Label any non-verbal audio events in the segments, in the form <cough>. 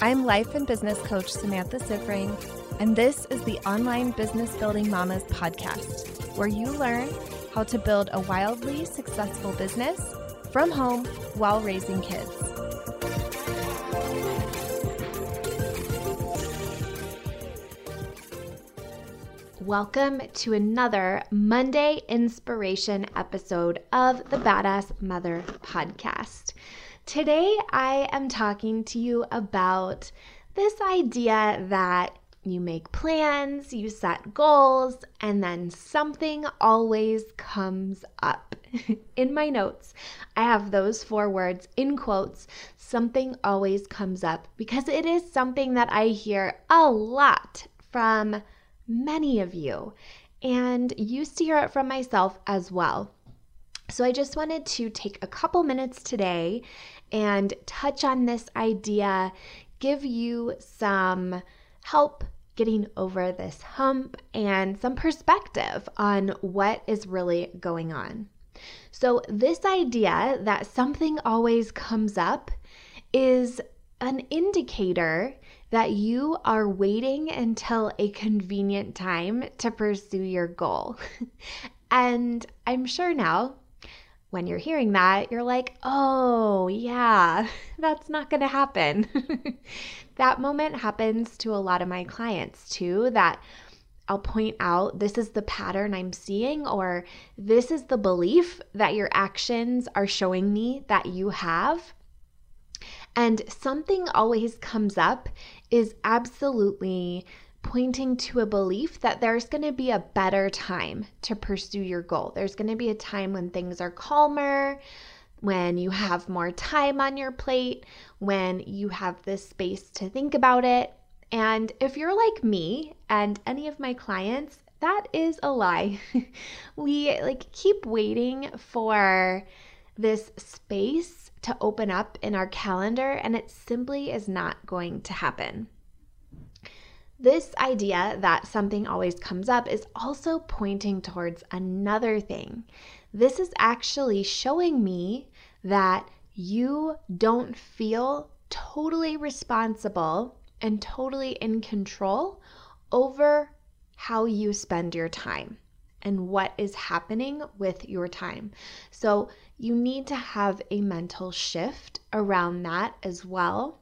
I'm life and business coach Samantha Siffring, and this is the Online Business Building Mamas podcast, where you learn how to build a wildly successful business from home while raising kids. Welcome to another Monday inspiration episode of the Badass Mother podcast. Today, I am talking to you about this idea that you make plans, you set goals, and then something always comes up. <laughs> in my notes, I have those four words in quotes something always comes up because it is something that I hear a lot from many of you and used to hear it from myself as well. So, I just wanted to take a couple minutes today and touch on this idea, give you some help getting over this hump and some perspective on what is really going on. So, this idea that something always comes up is an indicator that you are waiting until a convenient time to pursue your goal. <laughs> and I'm sure now when you're hearing that, you're like, oh, yeah, <laughs> that's not going to happen. <laughs> that moment happens to a lot of my clients too, that I'll point out this is the pattern I'm seeing, or this is the belief that your actions are showing me that you have. And something always comes up is absolutely pointing to a belief that there's going to be a better time to pursue your goal. There's going to be a time when things are calmer, when you have more time on your plate, when you have this space to think about it. And if you're like me and any of my clients, that is a lie. <laughs> we like keep waiting for this space to open up in our calendar and it simply is not going to happen. This idea that something always comes up is also pointing towards another thing. This is actually showing me that you don't feel totally responsible and totally in control over how you spend your time and what is happening with your time. So, you need to have a mental shift around that as well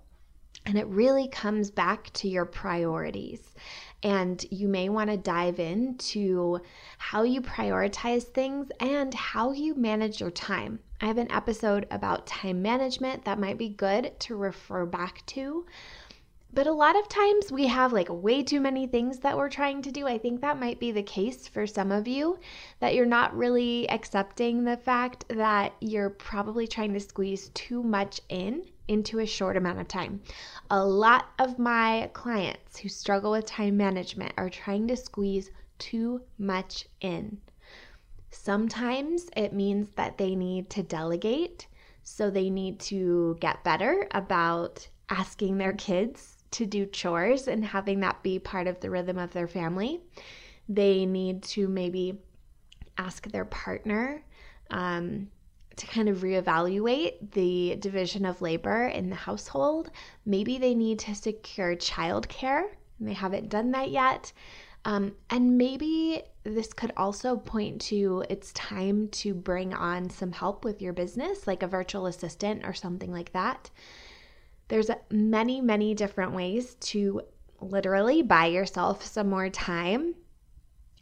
and it really comes back to your priorities. And you may want to dive into how you prioritize things and how you manage your time. I have an episode about time management that might be good to refer back to. But a lot of times we have like way too many things that we're trying to do. I think that might be the case for some of you, that you're not really accepting the fact that you're probably trying to squeeze too much in into a short amount of time. A lot of my clients who struggle with time management are trying to squeeze too much in. Sometimes it means that they need to delegate, so they need to get better about asking their kids to do chores and having that be part of the rhythm of their family. They need to maybe ask their partner um, to kind of reevaluate the division of labor in the household. Maybe they need to secure childcare and they haven't done that yet. Um, and maybe this could also point to it's time to bring on some help with your business, like a virtual assistant or something like that. There's many, many different ways to literally buy yourself some more time.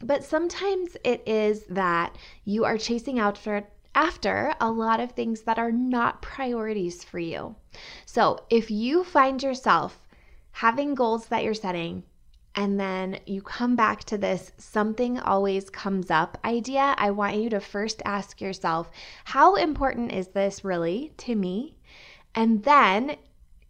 But sometimes it is that you are chasing after after a lot of things that are not priorities for you. So, if you find yourself having goals that you're setting, and then you come back to this something always comes up idea, I want you to first ask yourself, how important is this really to me? And then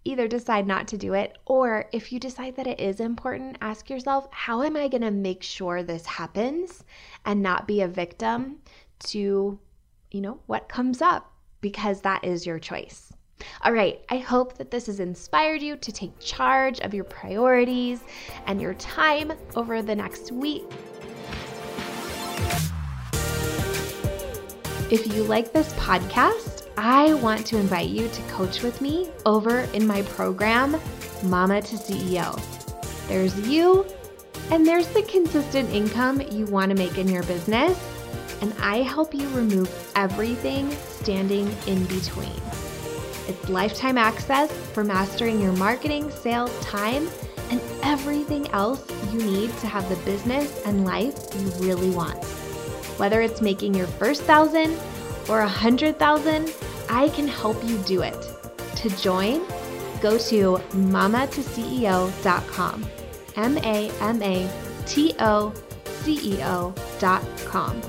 either decide not to do it, or if you decide that it is important, ask yourself, how am I going to make sure this happens and not be a victim to you know, what comes up because that is your choice. All right, I hope that this has inspired you to take charge of your priorities and your time over the next week. If you like this podcast, I want to invite you to coach with me over in my program, Mama to CEO. There's you, and there's the consistent income you want to make in your business, and I help you remove everything standing in between. It's lifetime access for mastering your marketing, sales, time, and everything else you need to have the business and life you really want. Whether it's making your first thousand or a hundred thousand, I can help you do it. To join, go to mamatoceo.com. M A M A T O C E O.com.